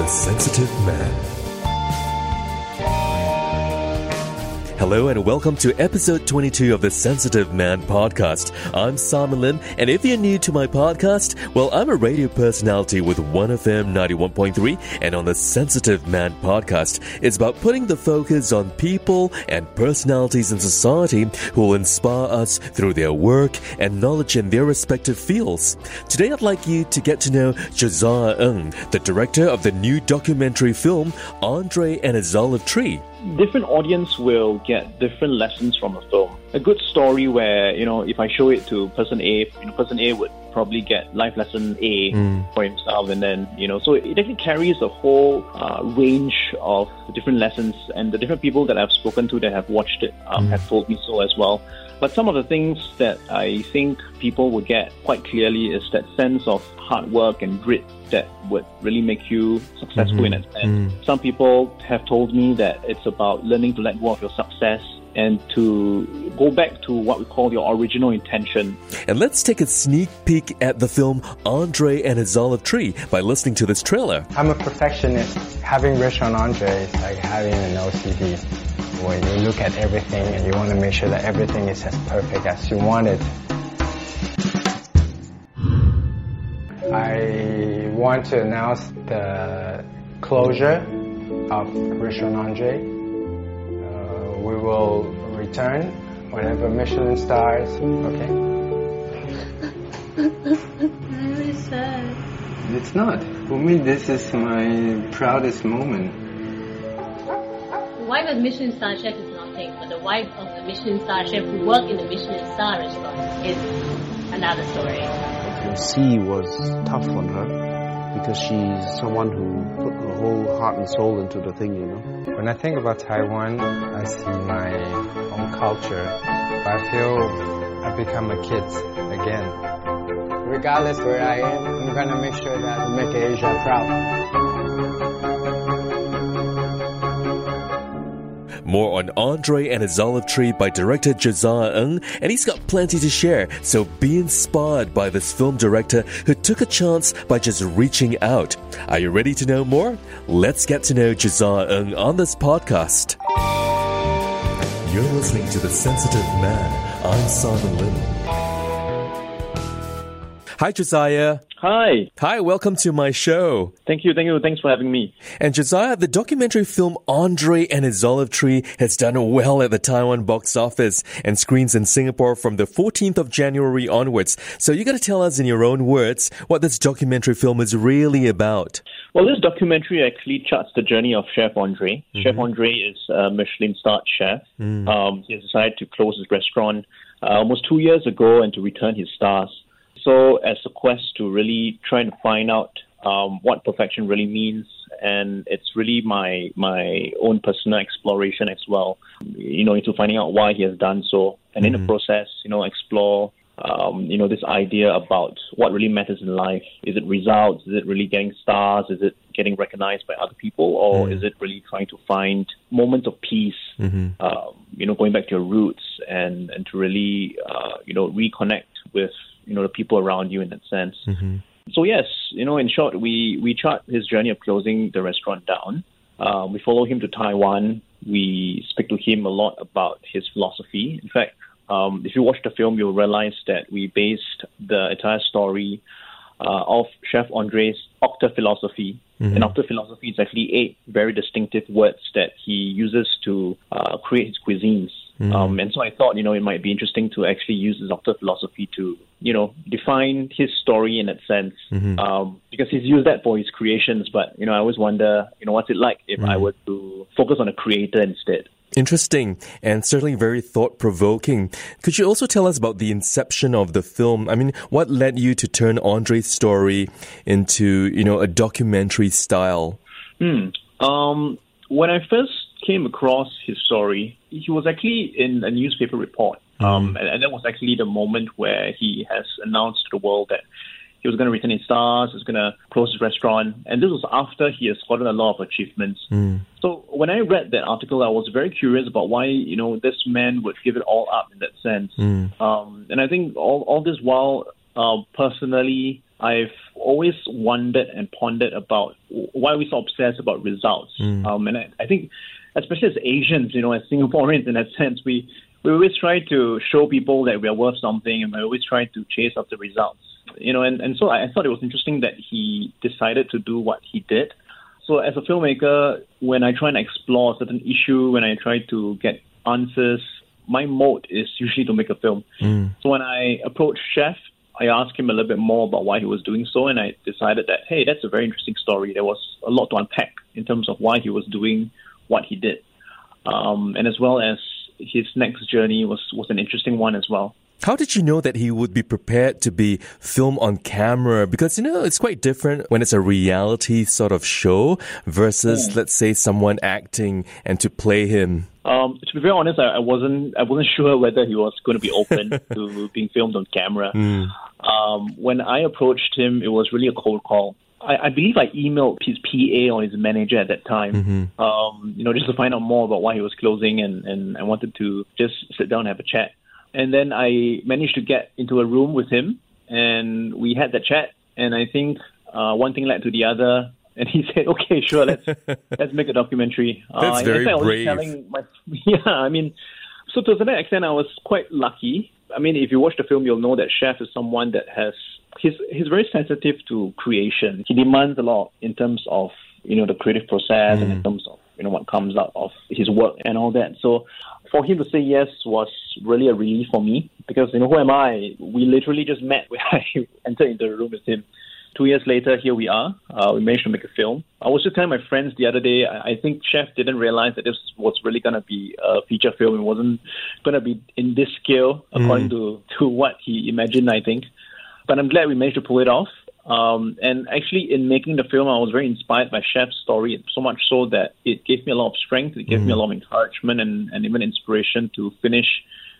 The Sensitive Man. Hello and welcome to episode 22 of the Sensitive Man podcast. I'm Simon Lim, and if you're new to my podcast, well, I'm a radio personality with 1FM 91.3, and on the Sensitive Man podcast, it's about putting the focus on people and personalities in society who will inspire us through their work and knowledge in their respective fields. Today, I'd like you to get to know Josiah Ng, the director of the new documentary film Andre and His Olive Tree different audience will get different lessons from a film. A good story where, you know, if I show it to person A, you know, person A would probably get life lesson A mm. for himself and then, you know, so it actually carries a whole uh, range of different lessons and the different people that I've spoken to that have watched it um, mm. have told me so as well. But some of the things that I think people will get quite clearly is that sense of hard work and grit that would really make you successful mm-hmm. in a sense. Mm. Some people have told me that it's about learning to let go of your success and to go back to what we call your original intention. And let's take a sneak peek at the film Andre and His Olive Tree by listening to this trailer. I'm a perfectionist. Having Restaurant Andre is like having an OCD where you look at everything and you want to make sure that everything is as perfect as you want it. I want to announce the closure of Restaurant Andre. Uh, we will return whenever Michelin stars, okay? really sad. It's not. For me, this is my proudest moment. The wife of Michelin star chef is nothing, but the wife of the Michelin star chef who worked in the Michelin star restaurant is another story. The sea was tough on her because she's someone who put her whole heart and soul into the thing, you know. When I think about Taiwan, I see my own culture. I feel I become a kid again. Regardless where I am, I'm gonna make sure that I make Asia proud. More on Andre and his olive tree by director Josiah Ng, and he's got plenty to share, so be inspired by this film director who took a chance by just reaching out. Are you ready to know more? Let's get to know Josiah Ng on this podcast. You're listening to The Sensitive Man. I'm Simon Lim. Hi, Josiah. Hi. Hi, welcome to my show. Thank you, thank you, thanks for having me. And Josiah, the documentary film Andre and His Olive Tree has done well at the Taiwan box office and screens in Singapore from the 14th of January onwards. So you got to tell us in your own words what this documentary film is really about. Well, this documentary actually charts the journey of Chef Andre. Mm-hmm. Chef Andre is a Michelin-starred chef. Mm. Um, he has decided to close his restaurant uh, almost two years ago and to return his stars also as a quest to really try to find out um, what perfection really means, and it's really my my own personal exploration as well. You know, into finding out why he has done so, and mm-hmm. in the mm-hmm. process, you know, explore. Um, you know, this idea about what really matters in life. Is it results? Is it really getting stars? Is it getting recognized by other people? Or mm-hmm. is it really trying to find moments of peace? Mm-hmm. Um, you know, going back to your roots and, and to really, uh, you know, reconnect with you know the people around you in that sense. Mm-hmm. So yes, you know, in short, we we chart his journey of closing the restaurant down. Uh, we follow him to Taiwan. We speak to him a lot about his philosophy. In fact, um, if you watch the film, you'll realize that we based the entire story uh, of Chef Andre's Octaphilosophy. Mm-hmm. And Octaphilosophy is actually eight very distinctive words that he uses to uh, create his cuisines. Mm. Um, and so I thought, you know, it might be interesting to actually use this Octaphilosophy to, you know, define his story in that sense. Mm-hmm. Um, because he's used that for his creations, but, you know, I always wonder, you know, what's it like if mm. I were to focus on a creator instead? Interesting and certainly very thought provoking. Could you also tell us about the inception of the film? I mean, what led you to turn Andre's story into, you know, a documentary style? Hmm. Um, when I first came across his story, he was actually in a newspaper report. Um, and, and, that was actually the moment where he has announced to the world that he was going to return his stars, he was going to close his restaurant. And this was after he has gotten a lot of achievements. Mm. So when I read that article, I was very curious about why, you know, this man would give it all up in that sense. Mm. Um, and I think all, all this while, uh, personally, I've always wondered and pondered about why we are so obsessed about results. Mm. Um, and I, I think, especially as Asians, you know, as Singaporeans in that sense, we, we always try to show people that we are worth something and we always try to chase after results. You know, and, and so I thought it was interesting that he decided to do what he did. So as a filmmaker, when I try and explore a certain issue, when I try to get answers, my mode is usually to make a film. Mm. So when I approached Chef, I asked him a little bit more about why he was doing so, and I decided that hey, that's a very interesting story. There was a lot to unpack in terms of why he was doing what he did, um, and as well as his next journey was was an interesting one as well. How did you know that he would be prepared to be filmed on camera? Because, you know, it's quite different when it's a reality sort of show versus, Yeah. let's say, someone acting and to play him. Um, to be very honest, I, I wasn't I wasn't sure whether he was going to be open to being filmed on camera. Um, when I approached him, it was really a cold call. I, I believe I emailed his PA or his manager at that time, um, you know, just to find out more about why he was closing, and, and I wanted to just sit down and have a chat. And then I managed to get into a room with him, and we had that chat. And I think uh, one thing led to the other, and he said, "Okay, sure, let's let's make a documentary." That's in very fact, I brave. Telling my, yeah, I mean, so to a certain extent, I was quite lucky. I mean, if you watch the film, you'll know that Chef is someone that has he's he's very sensitive to creation. He demands a lot in terms of you know the creative process and in terms of you know what comes out of his work and all that. So for him to say yes was really a relief for me because you know who am I? We literally just met when I entered into the room with him. Two years later, here we are. Uh, we managed to make a film. I was just telling my friends the other day. I I think Chef didn't realize that this was really going to be a feature film. It wasn't going to be in this scale, according to to what he imagined. I think, but I'm glad we managed to pull it off. Um, and actually, in making the film, I was very inspired by Chef's story, so much so that it gave me a lot of strength. It gave me a lot of encouragement and, and even inspiration to finish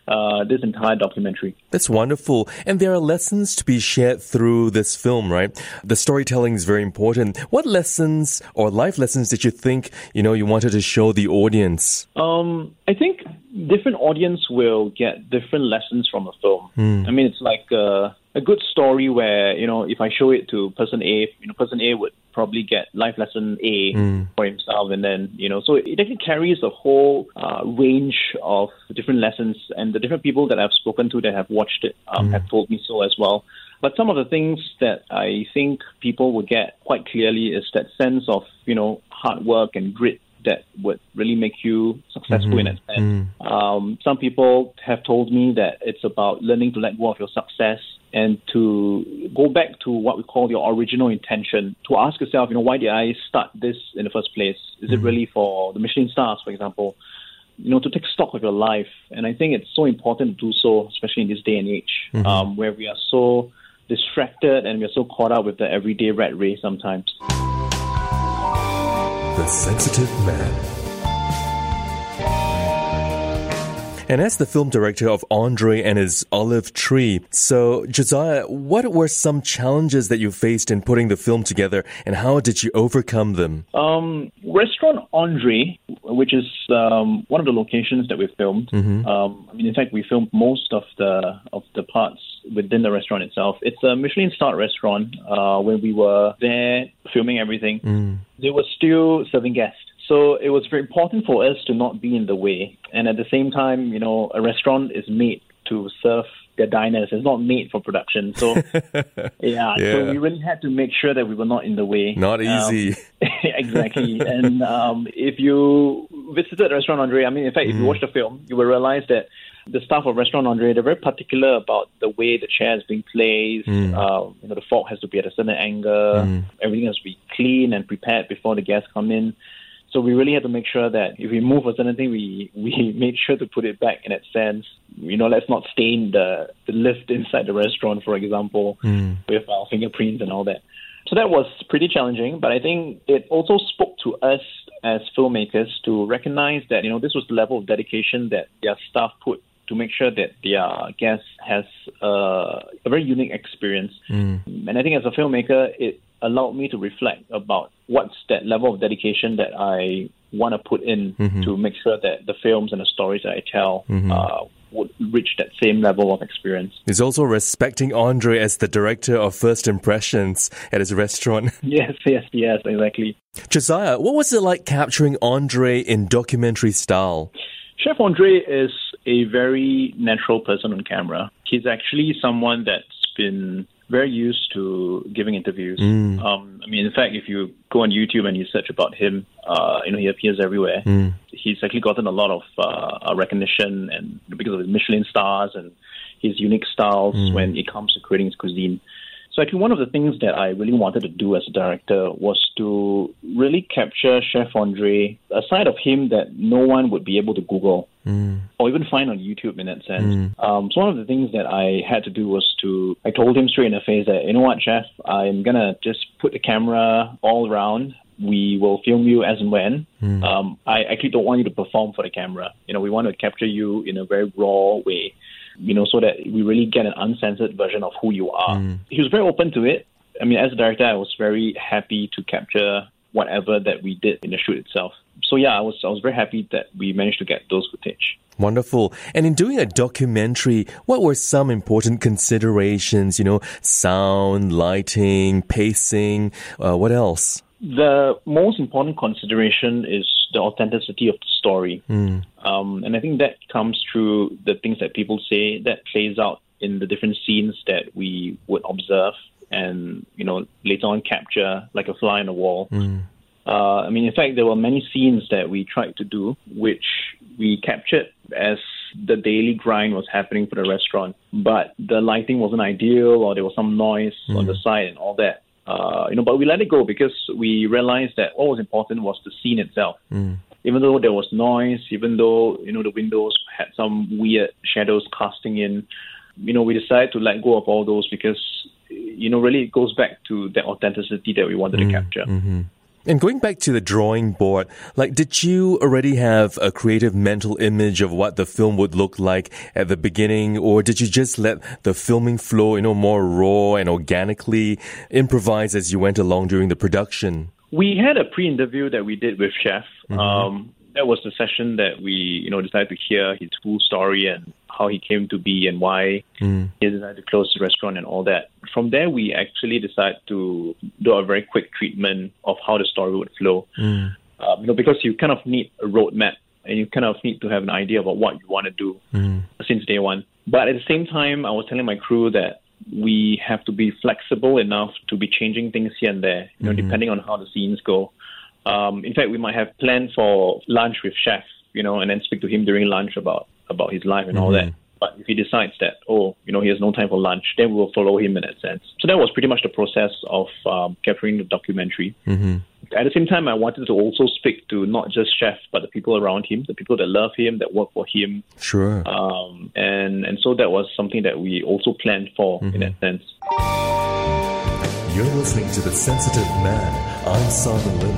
uh, this entire documentary. That's wonderful. And there are lessons to be shared through this film, right? The storytelling is very important. What lessons or life lessons did you think, you know, you wanted to show the audience? Um, I think different audience will get different lessons from a film. I mean, it's like a, a good story where you know if I show it to person A, you know, person A would probably get life lesson A for himself, and then you know, so it actually carries a whole uh, range of different lessons, and the different people that I've spoken to that have watched it um, have told me so as well. But some of the things that I think people will get quite clearly is that sense of you know hard work and grit that would really make you successful in that sense. Um, some people have told me that it's about learning to let go of your success and to go back to what we call your original intention. To ask yourself, you know, why did I start this in the first place? Is it really for the Michelin stars, for example? You know, to take stock of your life. And I think it's so important to do so, especially in this day and age, um, where we are so distracted and we are so caught up with the everyday rat race sometimes. The Sensitive Man. And as the film director of Andre and his Olive Tree, so Josiah, what were some challenges that you faced in putting the film together and how did you overcome them? Um, Restaurant Andre, which is um, one of the locations that we filmed. Um, I mean, in fact, we filmed most of the of the parts within the restaurant itself. It's a Michelin starred restaurant. Uh, when we were there filming everything, they were still serving guests. So it was very important for us to not be in the way. And at the same time, you know, a restaurant is made to serve their diners. It's not made for production. So yeah, Yeah. so we really had to make sure that we were not in the way. Not Um, easy. exactly. and um, if you visited Restaurant Andre, I mean, in fact, if you watch the film, you will realize that the staff of Restaurant Andre, they're very particular about the way the chair is being placed. Uh, you know, the fork has to be at a certain angle. Everything has to be clean and prepared before the guests come in. So we really had to make sure that if we move a certain thing, we, we made sure to put it back in that sense. You know, let's not stain the, the lift inside the restaurant, for example, with our fingerprints and all that. So that was pretty challenging, but I think it also spoke to us as filmmakers to recognize that, you know, this was the level of dedication that their staff put to make sure that their guest has uh, a very unique experience. And I think as a filmmaker, it allowed me to reflect about what's that level of dedication that I want to put in to make sure that the films and the stories that I tell uh, would reach that same level of experience. He's also respecting Andre as the director of first impressions at his restaurant. Yes, yes, yes, exactly. Josiah, what was it like capturing Andre in documentary style? Chef Andre is a very natural person on camera. He's actually someone that's been very used to giving interviews. Mm. Um, I mean, in fact, if you go on YouTube and you search about him, uh, you know, he appears everywhere. Mm. He's actually gotten a lot of uh, recognition and because of his Michelin stars and his unique styles Mm. when it comes to creating his cuisine. So actually, one of the things that I really wanted to do as a director was to really capture Chef Andre, a side of him that no one would be able to Google Mm. or even find on YouTube in that sense. Um, so one of the things that I had to do was to, I told him straight in the face that, you know what, Chef, I'm gonna just put the camera all around. We will film you as and when. Um, I actually don't want you to perform for the camera. You know, we want to capture you in a very raw way. You know, so that we really get an uncensored version of who you are. He was very open to it. I mean, as a director, I was very happy to capture whatever that we did in the shoot itself. So yeah, I was I was very happy that we managed to get those footage. Wonderful. And in doing a documentary, what were some important considerations? You know, sound, lighting, pacing, uh, what else? The most important consideration is the authenticity of the story. Um, and I think that comes through the things that people say that plays out in the different scenes that we would observe and, you know, later on capture like a fly on the wall. Uh, I mean, in fact, there were many scenes that we tried to do, which we captured as the daily grind was happening for the restaurant. But the lighting wasn't ideal, or there was some noise on the side and all that. Uh, you know, but we let it go because we realized that what was important was the scene itself. Mm. Even though there was noise, even though you know the windows had some weird shadows casting in, you know, we decided to let go of all those because you know really it goes back to the authenticity that we wanted to mm, capture. Mm-hmm. And going back to the drawing board, like, did you already have a creative mental image of what the film would look like at the beginning, or did you just let the filming flow, you know, more raw and organically improvise as you went along during the production? We had a pre-interview that we did with Chef. Um, that was the session that we, you know, decided to hear his full story and how he came to be and why mm. he decided to close the restaurant and all that. From there, we actually decided to do a very quick treatment of how the story would flow. Mm. Um, you know, because you kind of need a roadmap and you kind of need to have an idea about what you want to do mm. since day one. But at the same time, I was telling my crew that we have to be flexible enough to be changing things here and there, you know, mm-hmm. depending on how the scenes go. Um, in fact, we might have planned for lunch with chef, you know, and then speak to him during lunch about about his life and all that. But if he decides that, oh, you know, he has no time for lunch, then we will follow him in that sense. So that was pretty much the process of um, capturing the documentary. At the same time, I wanted to also speak to not just chef, but the people around him, the people that love him, that work for him, Sure. um, and and so that was something that we also planned for in that sense. You're listening to The Sensitive Man. I'm Simon Lim.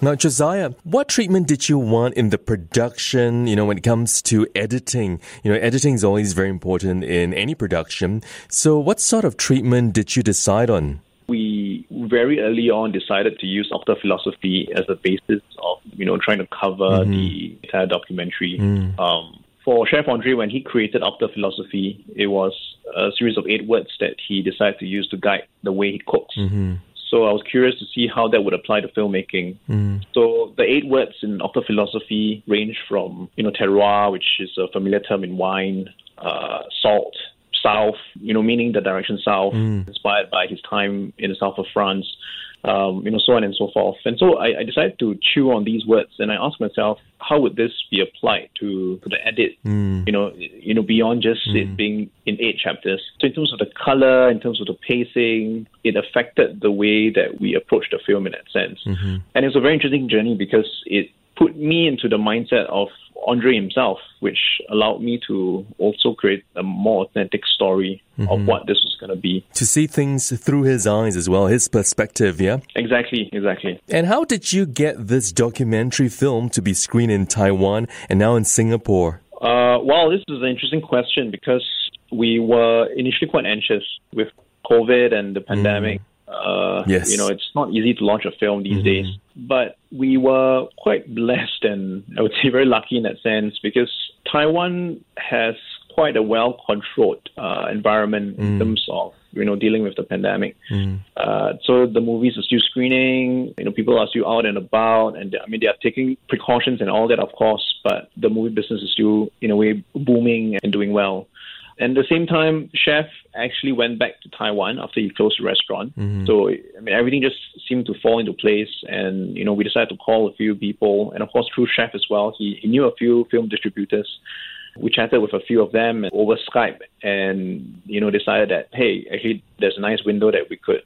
Now, Josiah, what treatment did you want in the production, you know, when it comes to editing? You know, editing is always very important in any production. So what sort of treatment did you decide on? we very early on decided to use Octaphilosophy as the basis of you know trying to cover the entire documentary. Um, for Chef Andre, when he created Octaphilosophy, it was a series of eight words that he decided to use to guide the way he cooks. Mm-hmm. So I was curious to see how that would apply to filmmaking. Mm-hmm. So the eight words in Octaphilosophy range from you know terroir, which is a familiar term in wine, uh, salt, south, you know, meaning the direction south, mm. inspired by his time in the south of France, um, you know, so on and so forth. And so I, I decided to chew on these words, and I asked myself, how would this be applied to, to the edit? Hmm. You know, you know, beyond just it hmm. being in eight chapters. So in terms of the color, in terms of the pacing, it affected the way that we approached the film in that sense. Mm-hmm. And it was a very interesting journey because it put me into the mindset of Andre himself, which allowed me to also create a more authentic story of what this was going to be. To see things through his eyes as well, his perspective, yeah? Exactly, exactly. And how did you get this documentary film to be screened in Taiwan and now in Singapore? Uh, well, this is an interesting question because we were initially quite anxious with COVID and the pandemic. Uh, Uh, Yes. You know, it's not easy to launch a film these days. But we were quite blessed and I would say very lucky in that sense because Taiwan has quite a well controlled uh, environment in terms of you know dealing with the pandemic. Uh, so the movies are still screening. You know, people are still out and about, and I mean they are taking precautions and all that, of course. But the movie business is still in a way booming and doing well. And at the same time, Chef actually went back to Taiwan after he closed the restaurant. So I mean, everything just seemed to fall into place. And you know, we decided to call a few people, and of course through Chef as well. He, he knew a few film distributors. We chatted with a few of them over Skype, and you know, decided that hey, actually, there's a nice window that we could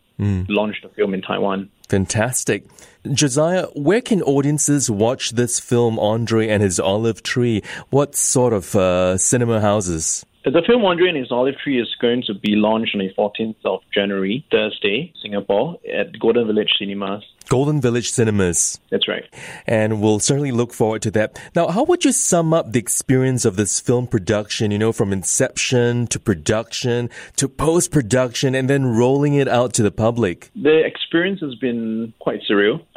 launch the film in Taiwan. Fantastic. Josiah, where can audiences watch this film, Andre and His Olive Tree? What sort of uh, cinema houses? The film Andre and His Olive Tree is going to be launched on the 14th of January, Thursday, Singapore, at Golden Village Cinemas. Golden Village Cinemas. That's right. And we'll certainly look forward to that. Now, how would you sum up the experience of this film production, you know, from inception to production to post production and then rolling it out to the public? The experience has been quite surreal.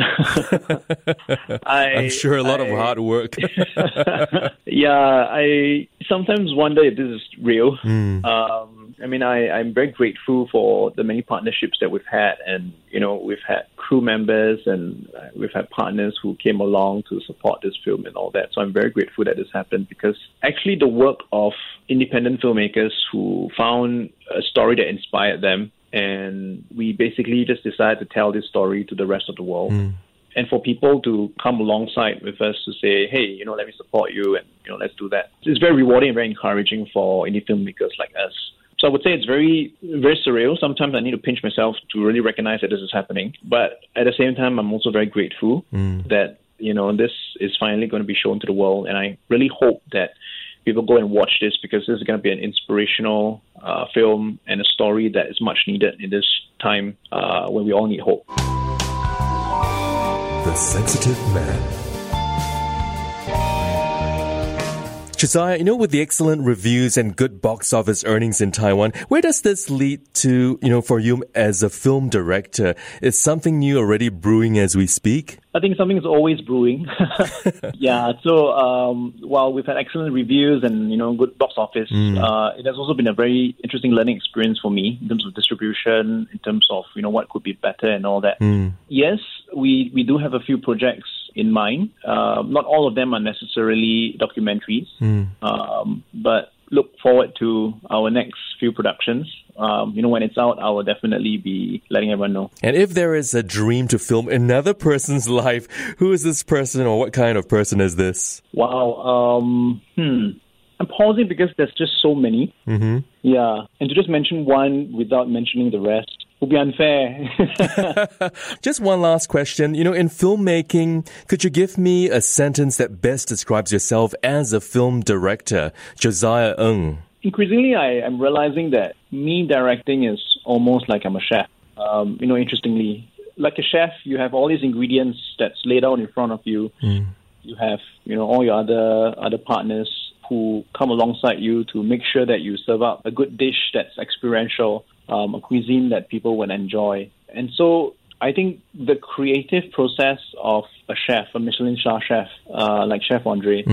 I, I'm sure a lot of hard work. yeah, I sometimes wonder if this is real. Hmm. Um, I mean, I, I'm very grateful for the many partnerships that we've had, and you know, we've had crew members and uh, we've had partners who came along to support this film and all that. So I'm very grateful that this happened because actually the work of independent filmmakers who found a story that inspired them, and we basically just decided to tell this story to the rest of the world and for people to come alongside with us to say, hey, you know, let me support you and, you know, let's do that. It's very rewarding and very encouraging for indie filmmakers like us. So I would say it's very, very surreal. Sometimes I need to pinch myself to really recognize that this is happening. But at the same time, I'm also very grateful that, you know, this is finally going to be shown to the world. And I really hope that people go and watch this because this is going to be an inspirational uh, film and a story that is much needed in this time uh, when we all need hope. The Sensitive Man. Josiah, you know, with the excellent reviews and good box office earnings in Taiwan, where does this lead to, you know, for you as a film director? Is something new already brewing as we speak? I think something is always brewing. yeah. So um, while we've had excellent reviews and you know good box office, uh, it has also been a very interesting learning experience for me in terms of distribution, in terms of you know what could be better and all that. Yes, we we do have a few projects in mind. Uh, not all of them are necessarily documentaries, um, but look forward to our next few productions. Um, you know, when it's out, I will definitely be letting everyone know. And if there is a dream to film another person's life, who is this person or what kind of person is this? Wow. Um, hmm. I'm pausing because there's just so many. Mm-hmm. Yeah. And to just mention one without mentioning the rest would be unfair. Just one last question. You know, in filmmaking, could you give me a sentence that best describes yourself as a film director? Josiah Ng. Increasingly, I am realizing that me directing is almost like I'm a chef. Um, you know, interestingly, like a chef, you have all these ingredients that's laid out in front of you. You have, you know, all your other other partners who come alongside you to make sure that you serve up a good dish that's experiential, um, a cuisine that people would enjoy. And so I think the creative process of a chef, a Michelin star chef, uh, like Chef Andre,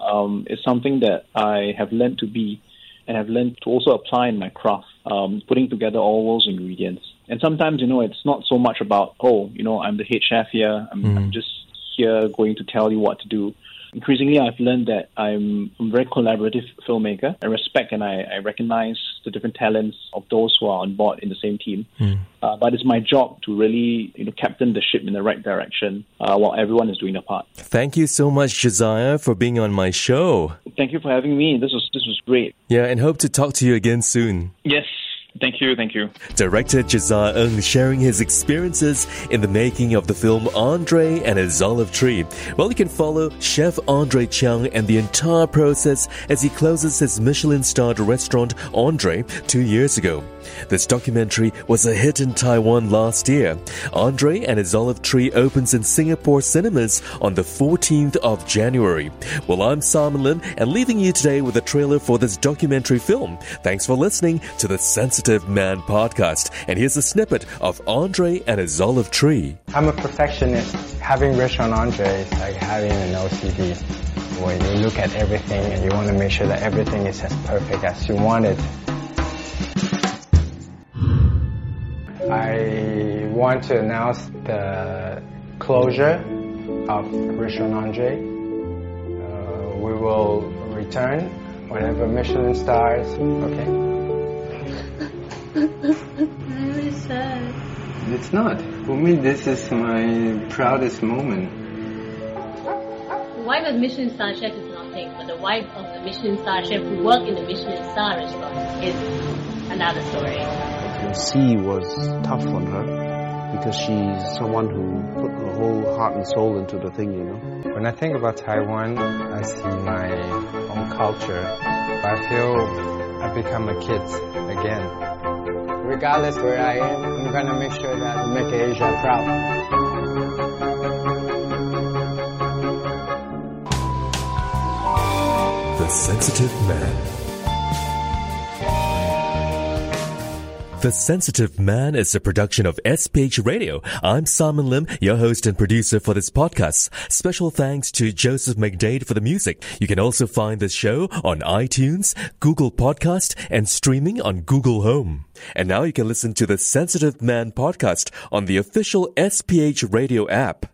um, is something that I have learned to be and have learned to also apply in my craft, um, putting together all those ingredients. And sometimes, you know, it's not so much about, oh, you know, I'm the head chef here, I'm, I'm just here going to tell you what to do. Increasingly, I've learned that I'm a very collaborative filmmaker. I respect and I, I recognize the different talents of those who are on board in the same team. Uh, but it's my job to really, you know, captain the ship in the right direction uh, while everyone is doing their part. Thank you so much, Josiah, for being on my show. Thank you for having me. This was this was great. Yeah, and hope to talk to you again soon. Yes. Thank you. Thank you. Director Josiah Ng sharing his experiences in the making of the film Andre and His Olive Tree. Well, you can follow Chef Andre Chiang and the entire process as he closes his Michelin starred restaurant Andre two years ago. This documentary was a hit in Taiwan last year. Andre and his Olive Tree opens in Singapore cinemas on the 14th of January. Well, I'm Simon Lim and leaving you today with a trailer for this documentary film. Thanks for listening to the Sensitive Man podcast. And here's a snippet of Andre and his Olive Tree. I'm a perfectionist. Having restaurant Andre is like having an OCD. When you look at everything and you want to make sure that everything is as perfect as you want it. I want to announce the closure of Restaurant Andre. Uh, we will return whenever Michelin stars, okay? Very sad. It's not. For me, this is my proudest moment. The wife of the Michelin star chef is nothing, but the wife of the Michelin star chef who worked in the Michelin star restaurant is another story. The sea was tough on her because she's someone who put her whole heart and soul into the thing, you know. When I think about Taiwan, I see my own culture. I feel I become a kid again. Regardless where I am, I'm gonna make sure that I make Asia proud. The Sensitive Man. The Sensitive Man is a production of SPH Radio. I'm Simon Lim, your host and producer for this podcast. Special thanks to Joseph McDade for the music. You can also find this show on iTunes, Google Podcast, and streaming on Google Home. And now you can listen to the Sensitive Man podcast on the official SPH Radio app.